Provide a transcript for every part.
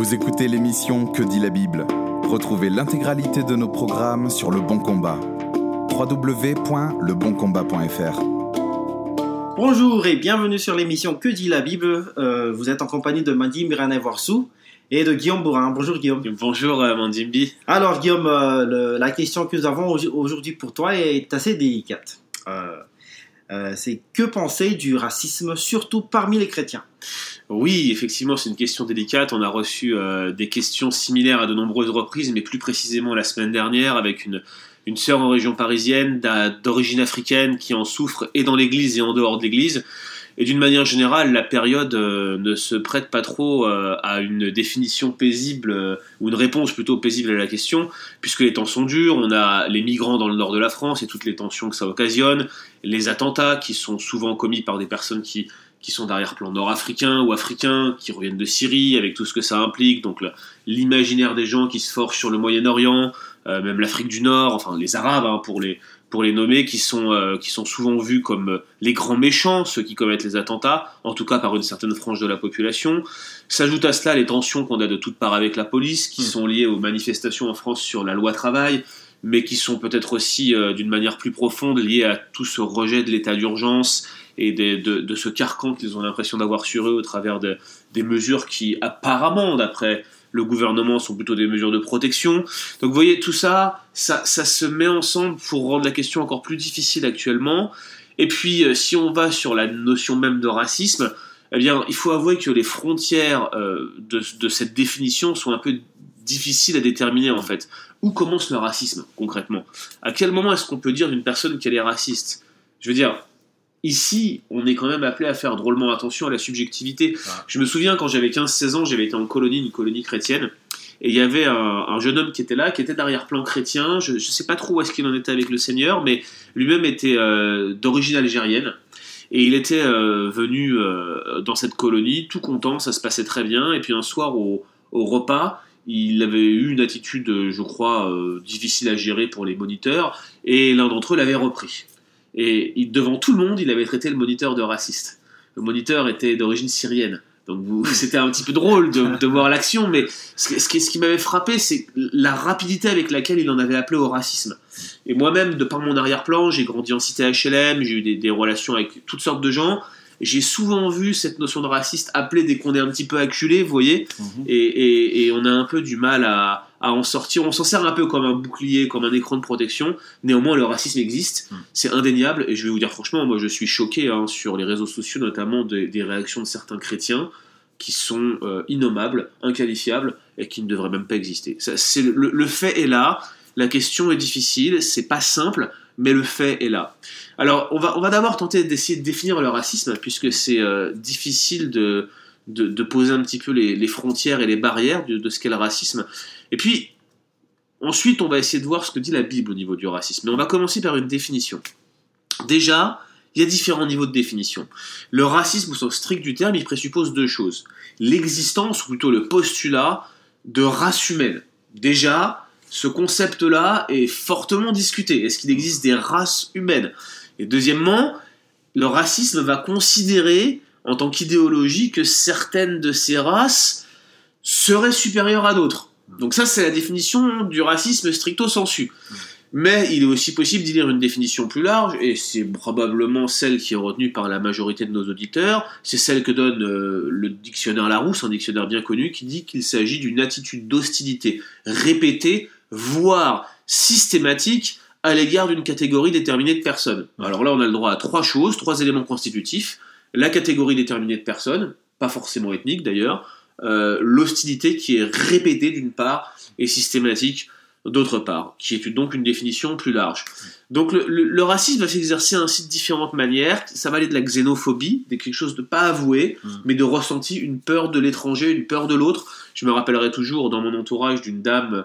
Vous écoutez l'émission Que dit la Bible? Retrouvez l'intégralité de nos programmes sur Le Bon Combat. www.leboncombat.fr Bonjour et bienvenue sur l'émission Que dit la Bible. Euh, vous êtes en compagnie de Mandy Mirane-Vorsou et de Guillaume Bourrin. Bonjour Guillaume. Bonjour euh, Mandimbi. Alors Guillaume, euh, le- la question que nous avons au- aujourd'hui pour toi est assez délicate. Euh, euh, c'est que penser du racisme, surtout parmi les chrétiens Oui, effectivement, c'est une question délicate. On a reçu euh, des questions similaires à de nombreuses reprises, mais plus précisément la semaine dernière avec une, une sœur en région parisienne d'origine africaine qui en souffre et dans l'église et en dehors de l'église. Et d'une manière générale, la période euh, ne se prête pas trop euh, à une définition paisible, euh, ou une réponse plutôt paisible à la question, puisque les temps sont durs, on a les migrants dans le nord de la France et toutes les tensions que ça occasionne, les attentats qui sont souvent commis par des personnes qui, qui sont d'arrière-plan nord-africains ou africains, qui reviennent de Syrie, avec tout ce que ça implique, donc l'imaginaire des gens qui se forgent sur le Moyen-Orient, même l'Afrique du Nord, enfin les Arabes hein, pour les pour les nommer, qui sont euh, qui sont souvent vus comme euh, les grands méchants, ceux qui commettent les attentats, en tout cas par une certaine frange de la population. S'ajoutent à cela les tensions qu'on a de toutes parts avec la police, qui Mm. sont liées aux manifestations en France sur la loi travail, mais qui sont peut-être aussi euh, d'une manière plus profonde liées à tout ce rejet de l'état d'urgence et des- de, de ce carcan qu'ils ont l'impression d'avoir sur eux au travers de- des mesures qui apparemment, d'après le gouvernement, sont plutôt des mesures de protection. Donc vous voyez, tout ça, ça, ça se met ensemble pour rendre la question encore plus difficile actuellement. Et puis, euh, si on va sur la notion même de racisme, eh bien, il faut avouer que les frontières euh, de, de cette définition sont un peu difficiles à déterminer en fait. Où commence le racisme concrètement? À quel moment est-ce qu'on peut dire d'une personne qu'elle est raciste? Je veux dire, ici, on est quand même appelé à faire drôlement attention à la subjectivité. Ah. Je me souviens quand j'avais 15-16 ans, j'avais été en colonie, une colonie chrétienne, et il y avait un, un jeune homme qui était là, qui était d'arrière-plan chrétien. Je ne sais pas trop où est-ce qu'il en était avec le Seigneur, mais lui-même était euh, d'origine algérienne. Et il était euh, venu euh, dans cette colonie, tout content, ça se passait très bien. Et puis un soir, au, au repas, il avait eu une attitude, je crois, difficile à gérer pour les moniteurs, et l'un d'entre eux l'avait repris. Et devant tout le monde, il avait traité le moniteur de raciste. Le moniteur était d'origine syrienne. Donc c'était un petit peu drôle de, voir l'action, mais ce, qui- m'avait frappé, c'est la rapidité avec laquelle il en avait appelé au racisme. Et moi-même, de par mon arrière-plan, j'ai grandi en cité HLM, j'ai eu des relations avec toutes sortes de gens. J'ai souvent vu cette notion de raciste appelée dès qu'on est un petit peu acculé, vous voyez, et, et- et on a un peu du mal à, à en sortir. On s'en sert un peu comme un bouclier, comme un écran de protection. Néanmoins, le racisme existe, Mm. c'est indéniable. Et je vais vous dire franchement, moi je suis choqué hein, sur les réseaux sociaux, notamment des, des réactions de certains chrétiens qui sont euh, innommables, inqualifiables et qui ne devraient même pas exister. Ça, c'est le, le fait est là. La question est difficile, c'est pas simple, mais le fait est là. Alors, on va, d'abord tenter d'essayer de définir le racisme, puisque c'est euh, difficile de, poser un petit peu les, les frontières et les barrières de, de ce qu'est le racisme. Et puis, ensuite, on va essayer de voir ce que dit la Bible au niveau du racisme. Mais on va commencer par une définition. Déjà, il y a différents niveaux de définition. Le racisme, au sens strict du terme, il présuppose deux choses. L'existence, ou plutôt le postulat, de race humaine. Déjà, ce concept-là est fortement discuté. Est-ce qu'il existe des races humaines? Et deuxièmement, le racisme va considérer, en tant qu'idéologie, que certaines de ces races seraient supérieures à d'autres. Donc ça, c'est la définition du racisme stricto sensu. Mais il est aussi possible d'y lire une définition plus large, et c'est probablement celle qui est retenue par la majorité de nos auditeurs. C'est celle que donne euh, le dictionnaire Larousse, un dictionnaire bien connu, qui dit qu'il s'agit d'une attitude d'hostilité répétée, voire systématique, à l'égard d'une catégorie déterminée de personnes. Alors là, on a le droit à trois choses, trois éléments constitutifs. La catégorie déterminée de personnes, pas forcément ethnique d'ailleurs, euh, l'hostilité qui est répétée d'une part et systématique d'autre part, qui est donc une définition plus large. Donc le, le- le racisme va s'exercer ainsi de différentes manières. Ça va aller de la xénophobie, de quelque chose de pas avoué, Mm. mais de ressenti une peur de l'étranger, une peur de l'autre. Je me rappellerai toujours dans mon entourage d'une dame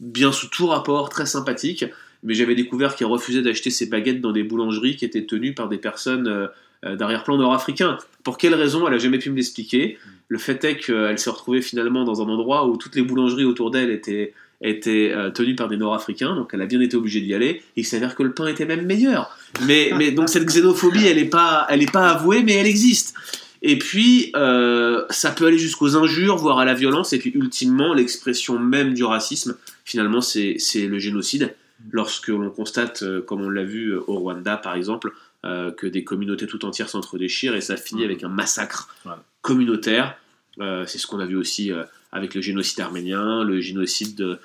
bien sous tout rapport, très sympathique, mais j'avais découvert qu'elle refusait d'acheter ses baguettes dans des boulangeries qui étaient tenues par des personnes euh, euh, d'arrière-plan nord-africain. Pour quelle raison Elle a jamais pu me l'expliquer? Le fait est qu'elle s'est retrouvée finalement dans un endroit où toutes les boulangeries autour d'elle étaient étaient euh, tenues par des Nord-Africains, donc elle a bien été obligée d'y aller. Il s'avère que le pain était même meilleur. Mais, donc cette xénophobie, elle n'est pas, pas avouée, mais elle existe. Et puis, euh, ça peut aller jusqu'aux injures, voire à la violence. Et puis, ultimement, l'expression même du racisme, finalement, c'est le génocide. Lorsque l'on constate, euh, comme on l'a vu euh, au Rwanda, par exemple, euh, que des communautés tout entières s'entre-déchirent et ça finit avec un massacre Ouais. communautaire. Euh, c'est ce qu'on a vu aussi avec le génocide arménien, le génocide de,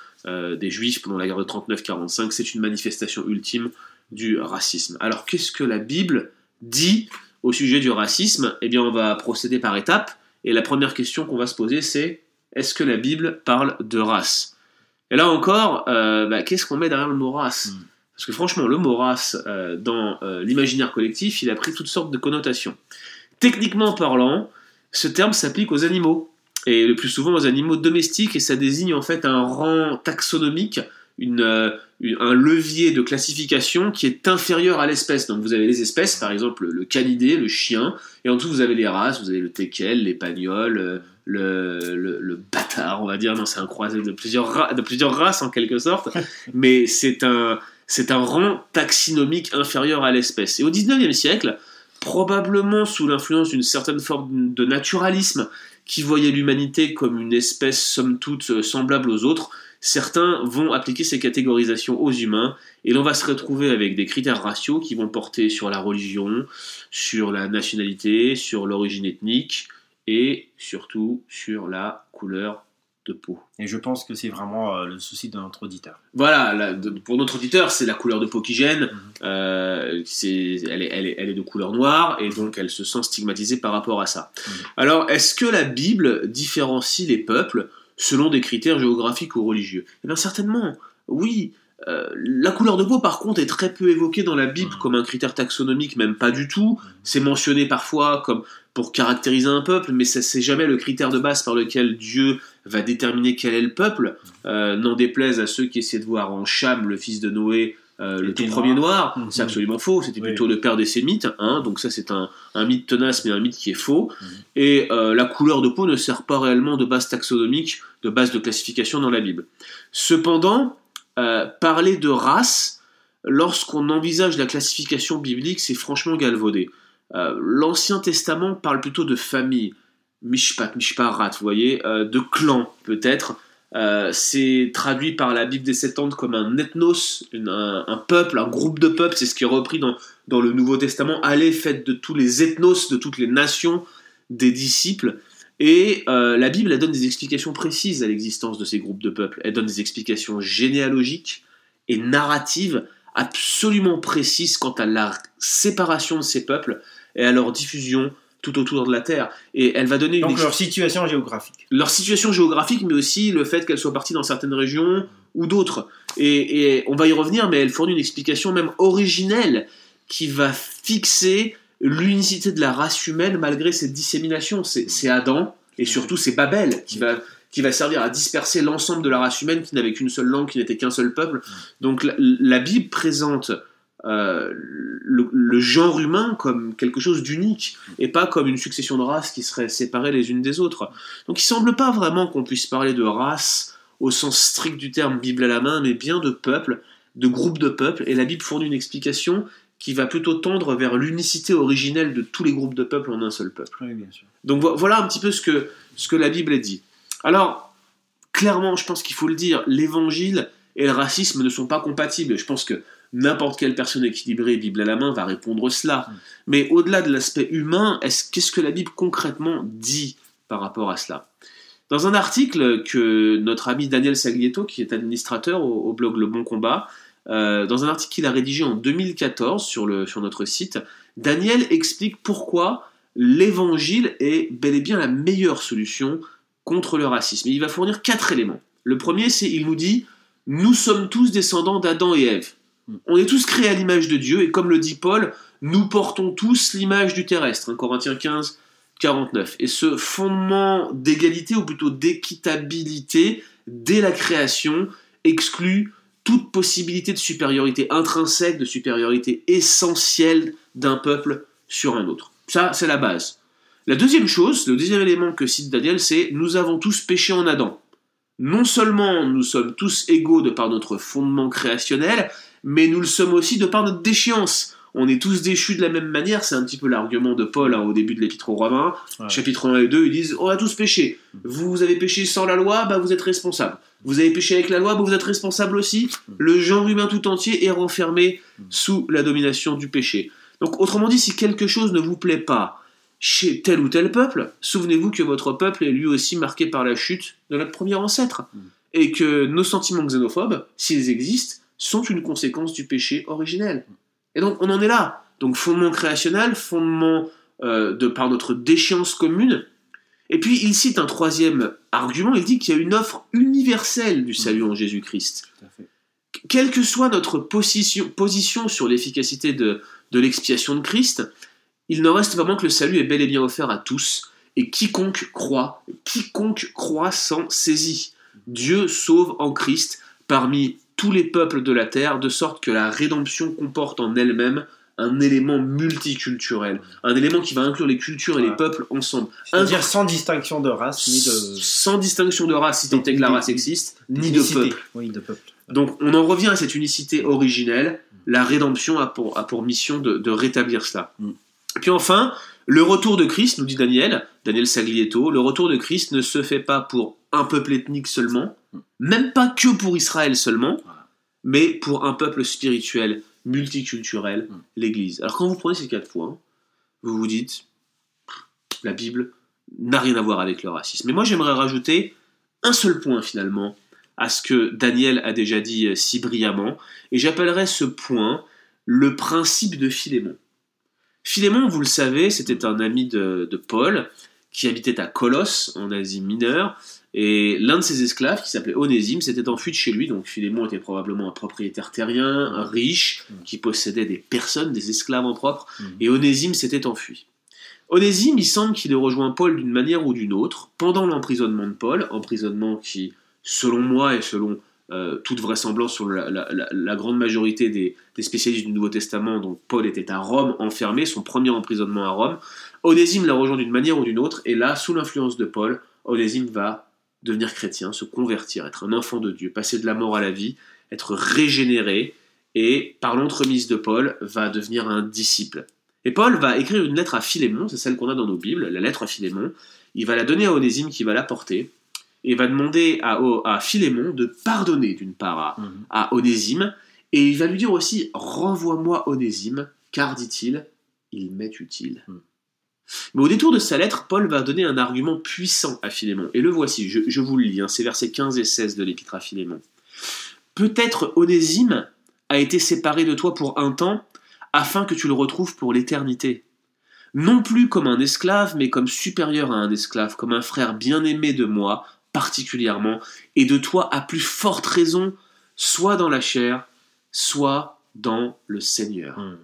des juifs pendant la guerre de 39-45. C'est une manifestation ultime du racisme. Alors, qu'est-ce que la Bible dit au sujet du racisme Eh bien, on va procéder par étapes. Et la première question qu'on va se poser, c'est est-ce que la Bible parle de race? Et là encore, euh, bah, qu'est-ce qu'on met derrière le mot race? Mm. Parce que franchement, le mot race, euh, dans euh, l'imaginaire collectif, il a pris toutes sortes de connotations. Techniquement parlant, ce terme s'applique aux animaux, et le plus souvent aux animaux domestiques, et ça désigne en fait un rang taxonomique, une, euh, une- un levier de classification qui est inférieur à l'espèce. Donc vous avez les espèces, par exemple le canidé, le chien, et en dessous vous avez les races, vous avez le teckel, l'épagnol, euh, le, le, le bâtard, on va dire, non c'est un croisé de plusieurs, de plusieurs races en quelque sorte, mais c'est un, c'est un rang taxinomique inférieur à l'espèce. Et au 19e siècle, probablement sous l'influence d'une certaine forme de naturalisme qui voyait l'humanité comme une espèce somme toute euh, semblable aux autres, certains vont appliquer ces catégorisations aux humains et l'on va se retrouver avec des critères raciaux qui vont porter sur la religion, sur la nationalité, sur l'origine ethnique et surtout sur la couleur de peau. Et je pense que c'est vraiment euh, le souci de notre auditeur. Voilà, la- de- pour notre auditeur, c'est la couleur de peau qui gêne. Mhm. Euh, c'est- elle, est, elle est- elle est de couleur noire et donc elle se sent stigmatisée par rapport à ça. Mhm. Alors, est-ce que la Bible différencie les peuples selon des critères géographiques ou religieux? Eh bien, certainement, oui. Euh, la couleur de peau, par contre, est très peu évoquée dans la Bible comme un critère taxonomique, même pas du tout. C'est mentionné parfois comme pour caractériser un peuple, mais ça c'est jamais le critère de base par lequel Dieu va déterminer quel est le peuple. Euh, N'en déplaise à ceux qui essaient de voir en Cham le fils de Noé. euh, le tout premier noir, Mhm. c'est absolument faux, c'était Oui. plutôt le père des Sémites, hein, donc ça c'est un, un mythe tenace mais un mythe qui est faux, Mhm. et euh, la couleur de peau ne sert pas réellement de base taxonomique, de base de classification dans la Bible. Cependant, parler de race, lorsqu'on envisage la classification biblique, c'est franchement galvaudé. Euh, L'Ancien Testament parle plutôt de famille, mishpat, mishparat, vous voyez, euh, de clan peut-être. Euh, c'est traduit par la Bible des Septante comme un ethnos, un, peuple, un groupe de peuples, c'est ce qui est repris dans, dans le Nouveau Testament. Allez, faites de tous les ethnos, de toutes les nations, des disciples. Et la Bible, elle donne des explications précises à l'existence de ces groupes de peuples. Elle donne des explications généalogiques et narratives absolument précises quant à la séparation de ces peuples et à leur diffusion tout autour de la Terre. Et elle va donner une Donc ex- leur situation géographique. leur situation géographique, mais aussi le fait qu'elles soient parties dans certaines régions ou d'autres. Et, et on va y revenir, mais elle fournit une explication même originelle qui va fixer l'unicité de la race humaine malgré cette dissémination. C'est c'est Adam, et surtout c'est Babel, qui va, qui va servir à disperser l'ensemble de la race humaine qui n'avait qu'une seule langue, qui n'était qu'un seul peuple. Donc la, la Bible présente euh, le, le genre humain comme quelque chose d'unique, et pas comme une succession de races qui seraient séparées les unes des autres. Donc il semble pas vraiment qu'on puisse parler de race au sens strict du terme Bible à la main, mais bien de peuple, de groupe de peuples, et la Bible fournit une explication qui va plutôt tendre vers l'unicité originelle de tous les groupes de peuples en un seul peuple. Oui, bien sûr. Donc vo- voilà un petit peu ce que, ce que la Bible dit. Alors, clairement, je pense qu'il faut le dire, l'évangile et le racisme ne sont pas compatibles. Je pense que n'importe quelle personne équilibrée, Bible à la main, va répondre cela. Mm. Mais au-delà de l'aspect humain, est-ce, qu'est-ce que la Bible concrètement dit par rapport à cela? Dans un article que notre ami Daniel Saglietto, qui est administrateur au, au blog Le Bon Combat, euh, dans un article qu'il a rédigé en 2014 sur, le, sur notre site, Daniel explique pourquoi l'évangile est bel et bien la meilleure solution contre le racisme. Et il va fournir quatre éléments. Le premier, c'est il nous dit nous sommes tous descendants d'Adam et Ève. On est tous créés à l'image de Dieu, et comme le dit Paul, nous portons tous l'image du terrestre. hein, Corinthiens 15, 49. Et ce fondement d'égalité, ou plutôt d'équitabilité, dès la création, exclut toute possibilité de supériorité intrinsèque, de supériorité essentielle d'un peuple sur un autre. Ça, c'est la base. La deuxième chose, le deuxième élément que cite Daniel, c'est nous avons tous péché en Adam. Non seulement nous sommes tous égaux de par notre fondement créationnel, mais nous le sommes aussi de par notre déchéance. on est tous déchus de la même manière. C'est un petit peu l'argument de Paul hein, au début de l'Épître aux Romains. Ouais. Chapitre 1 et 2, ils disent On a tous péché. Vous avez péché sans la loi, bah, vous êtes responsable. Vous avez péché avec la loi, bah, vous êtes responsable aussi. Le genre humain tout entier est renfermé sous la domination du péché. Donc, autrement dit, si quelque chose ne vous plaît pas chez tel ou tel peuple, souvenez-vous que votre peuple est lui aussi marqué par la chute de notre premier ancêtre. Mm. Et que nos sentiments xénophobes, s'ils existent, sont une conséquence du péché originel. Et donc, on en est là. Donc, fondement créationnel, fondement euh, de par notre déchéance commune. Et puis, il cite un troisième argument, il dit qu'il y a une offre universelle du salut en Jésus-Christ quelle que soit notre position, position sur l'efficacité de, de l'expiation de Christ, il n'en reste vraiment que le salut est bel et bien offert à tous, et quiconque croit, quiconque croit s'en saisit. Dieu sauve en Christ parmi tous les peuples de la terre, de sorte que la rédemption comporte en elle-même un élément multiculturel, un élément qui va inclure les cultures et les peuples ensemble. C'est-à-dire sans distinction de race ni de. Sans distinction de race, si tant est que la race existe, ni de peuple. Oui, de peuple. Donc on en revient à cette unicité originelle. La rédemption a pour, a pour mission de, de rétablir cela. Mm. Puis enfin, le retour de Christ, nous dit Daniel, Daniel Saglietto, le retour de Christ ne se fait pas pour un peuple ethnique seulement, même pas que pour Israël seulement, mais pour un peuple spirituel, multiculturel, Mm. l'Église. Alors quand vous prenez ces quatre points, vous vous dites, la Bible n'a rien à voir avec le racisme. Mais moi j'aimerais rajouter un seul point finalement à ce que Daniel a déjà dit euh, si brillamment, et j'appellerais ce point le principe de Philémon. Philémon, vous le savez, c'était un ami de, de Paul qui habitait à Colosse, en Asie mineure, et l'un de ses esclaves, qui s'appelait Onésime, s'était enfui de chez lui, donc Philémon était probablement un propriétaire terrien, un riche, qui possédait des personnes, des esclaves en propre, Mhm. et Onésime s'était enfui. Onésime, il semble qu'il ait rejoint Paul d'une manière ou d'une autre pendant l'emprisonnement de Paul, emprisonnement qui, selon moi et selon euh, toute vraisemblance sur la, grande majorité des, des spécialistes du Nouveau Testament, donc Paul était à Rome enfermé, son premier emprisonnement à Rome. Onésime l'a rejoint d'une manière ou d'une autre, et là, sous l'influence de Paul, Onésime va devenir chrétien, se convertir, être un enfant de Dieu, passer de la mort à la vie, être régénéré, et par l'entremise de Paul, va devenir un disciple. Et Paul va écrire une lettre à Philémon, c'est celle qu'on a dans nos Bibles, la lettre à Philémon. Il va la donner à Onésime qui va la porter, et va demander à, à Philémon de pardonner d'une part à, Mhm. à Onésime, et il va lui dire aussi Renvoie-moi Onésime, car dit-il, il m'est utile. Mm. Mais au détour de sa lettre, Paul va donner un argument puissant à Philémon, et le voici, je, je vous le lis, hein, c'est versets 15 et 16 de l'épître à Philémon. Peut-être Onésime a été séparé de toi pour un temps, afin que tu le retrouves pour l'éternité. Non plus comme un esclave, mais comme supérieur à un esclave, comme un frère bien-aimé de moi, particulièrement, et de toi à plus forte raison, soit dans la chair, soit dans le Seigneur. Mhm.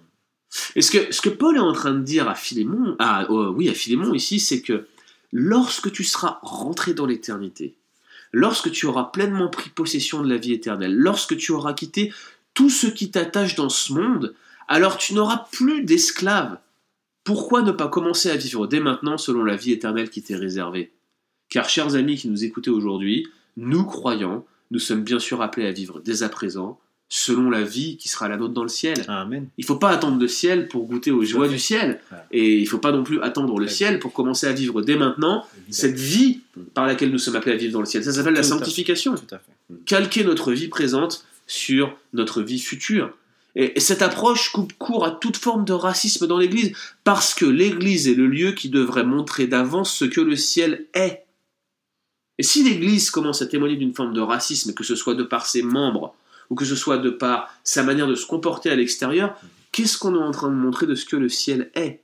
Et ce que, ce que Paul est en train de dire à Philémon, à, euh, oui, à Philémon ici, c'est que lorsque tu seras rentré dans l'éternité, lorsque tu auras pleinement pris possession de la vie éternelle, lorsque tu auras quitté tout ce qui t'attache dans ce monde, alors tu n'auras plus d'esclaves. Pourquoi ne pas commencer à vivre dès maintenant selon la vie éternelle qui t'est réservée? Car, chers amis qui nous écoutez aujourd'hui, nous croyants, nous sommes bien sûr appelés à vivre dès à présent selon la vie qui sera la nôtre dans le ciel. Amen. Il faut pas attendre le ciel pour goûter aux joies du ciel. Et il faut pas non plus attendre le ciel pour commencer à vivre dès maintenant cette vie par laquelle nous sommes appelés à vivre dans le ciel. Ça s'appelle la sanctification. Calquer notre vie présente sur notre vie future. Et cette approche coupe court à toute forme de racisme dans l'Église, parce que l'Église est le lieu qui devrait montrer d'avance ce que le ciel est. Et si l'Église commence à témoigner d'une forme de racisme, que ce soit de par ses membres, ou que ce soit de par sa manière de se comporter à l'extérieur, qu'est-ce qu'on est en train de montrer de ce que le ciel est?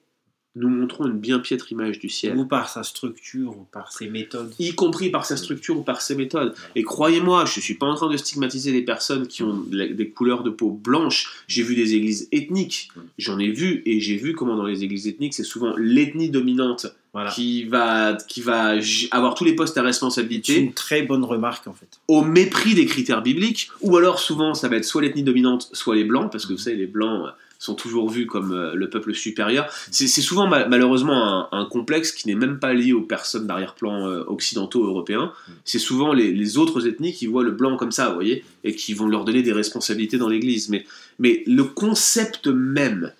Nous montrons une bien piètre image du ciel Ou par sa structure, ou par ses méthodes. y compris par sa structure ou par ses méthodes. Et croyez-moi, je ne suis pas en train de stigmatiser les personnes qui ont des couleurs de peau blanches. J'ai vu des églises ethniques, j'en ai vu, et j'ai vu comment dans les églises ethniques, c'est souvent l'ethnie dominante Voilà. qui va, qui va avoir tous les postes à C'est responsabilité une très bonne remarque en fait. au mépris des critères bibliques, ou alors souvent ça va être soit l'ethnie dominante, soit les blancs, parce que vous savez, les blancs sont toujours vus comme euh, le peuple supérieur. C'est souvent ma- malheureusement un, un complexe qui n'est même pas lié aux personnes d'arrière-plan euh, occidentaux européens. C'est souvent les, les autres ethnies qui voient le blanc comme ça, vous voyez, et qui vont leur donner des responsabilités dans l'Église. Mais, mais le concept même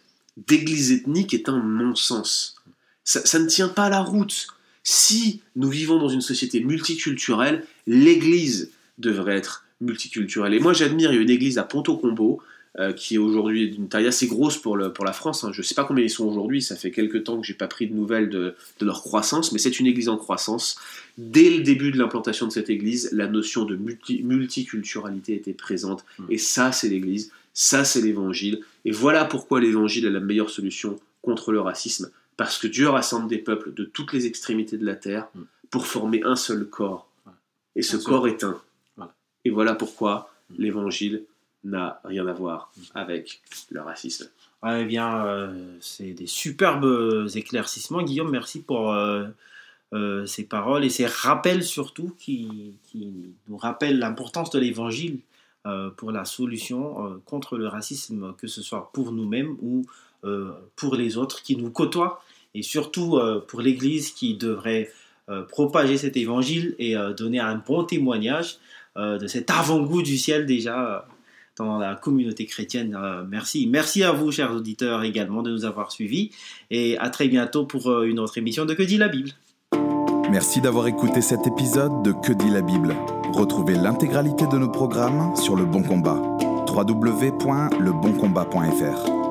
d'église ethnique est un non-sens. Ça, ça ne tient pas la route. Si nous vivons dans une société multiculturelle, l'église devrait être multiculturelle. Et moi, j'admire, il y a une église à Ponto Combo, euh, qui est aujourd'hui d'une taille assez grosse pour, le, pour la France. hein. Je ne sais pas combien ils sont aujourd'hui, ça fait quelques temps que j'ai pas pris de nouvelles de, de leur croissance, mais c'est une église en croissance. Dès le début de l'implantation de cette église, la notion de multi- multiculturalité était présente, Mm. et ça, c'est l'église, ça, c'est l'évangile. Et voilà pourquoi l'évangile est la meilleure solution contre le racisme, parce que Dieu rassemble des peuples de toutes les extrémités de la terre Mm. pour former un seul corps. Et ce Un seul corps est un. Voilà. Et voilà pourquoi Mm. l'évangile n'a rien à voir avec le racisme. Eh bien, euh, c'est des superbes éclaircissements. Guillaume, merci pour euh, euh, ces paroles et ces rappels surtout qui, nous rappellent l'importance de l'évangile pour la solution contre le racisme, que ce soit pour nous-mêmes ou pour les autres qui nous côtoient et surtout pour l'Église qui devrait propager cet évangile et donner un bon témoignage de cet avant-goût du ciel déjà dans la communauté chrétienne. Euh, merci. Merci à vous, chers auditeurs, également de nous avoir suivis. Et à très bientôt pour euh, une autre émission de Que dit la Bible Merci d'avoir écouté cet épisode de Que dit la Bible. Retrouvez l'intégralité de nos programmes sur Le Bon Combat. www.leboncombat.fr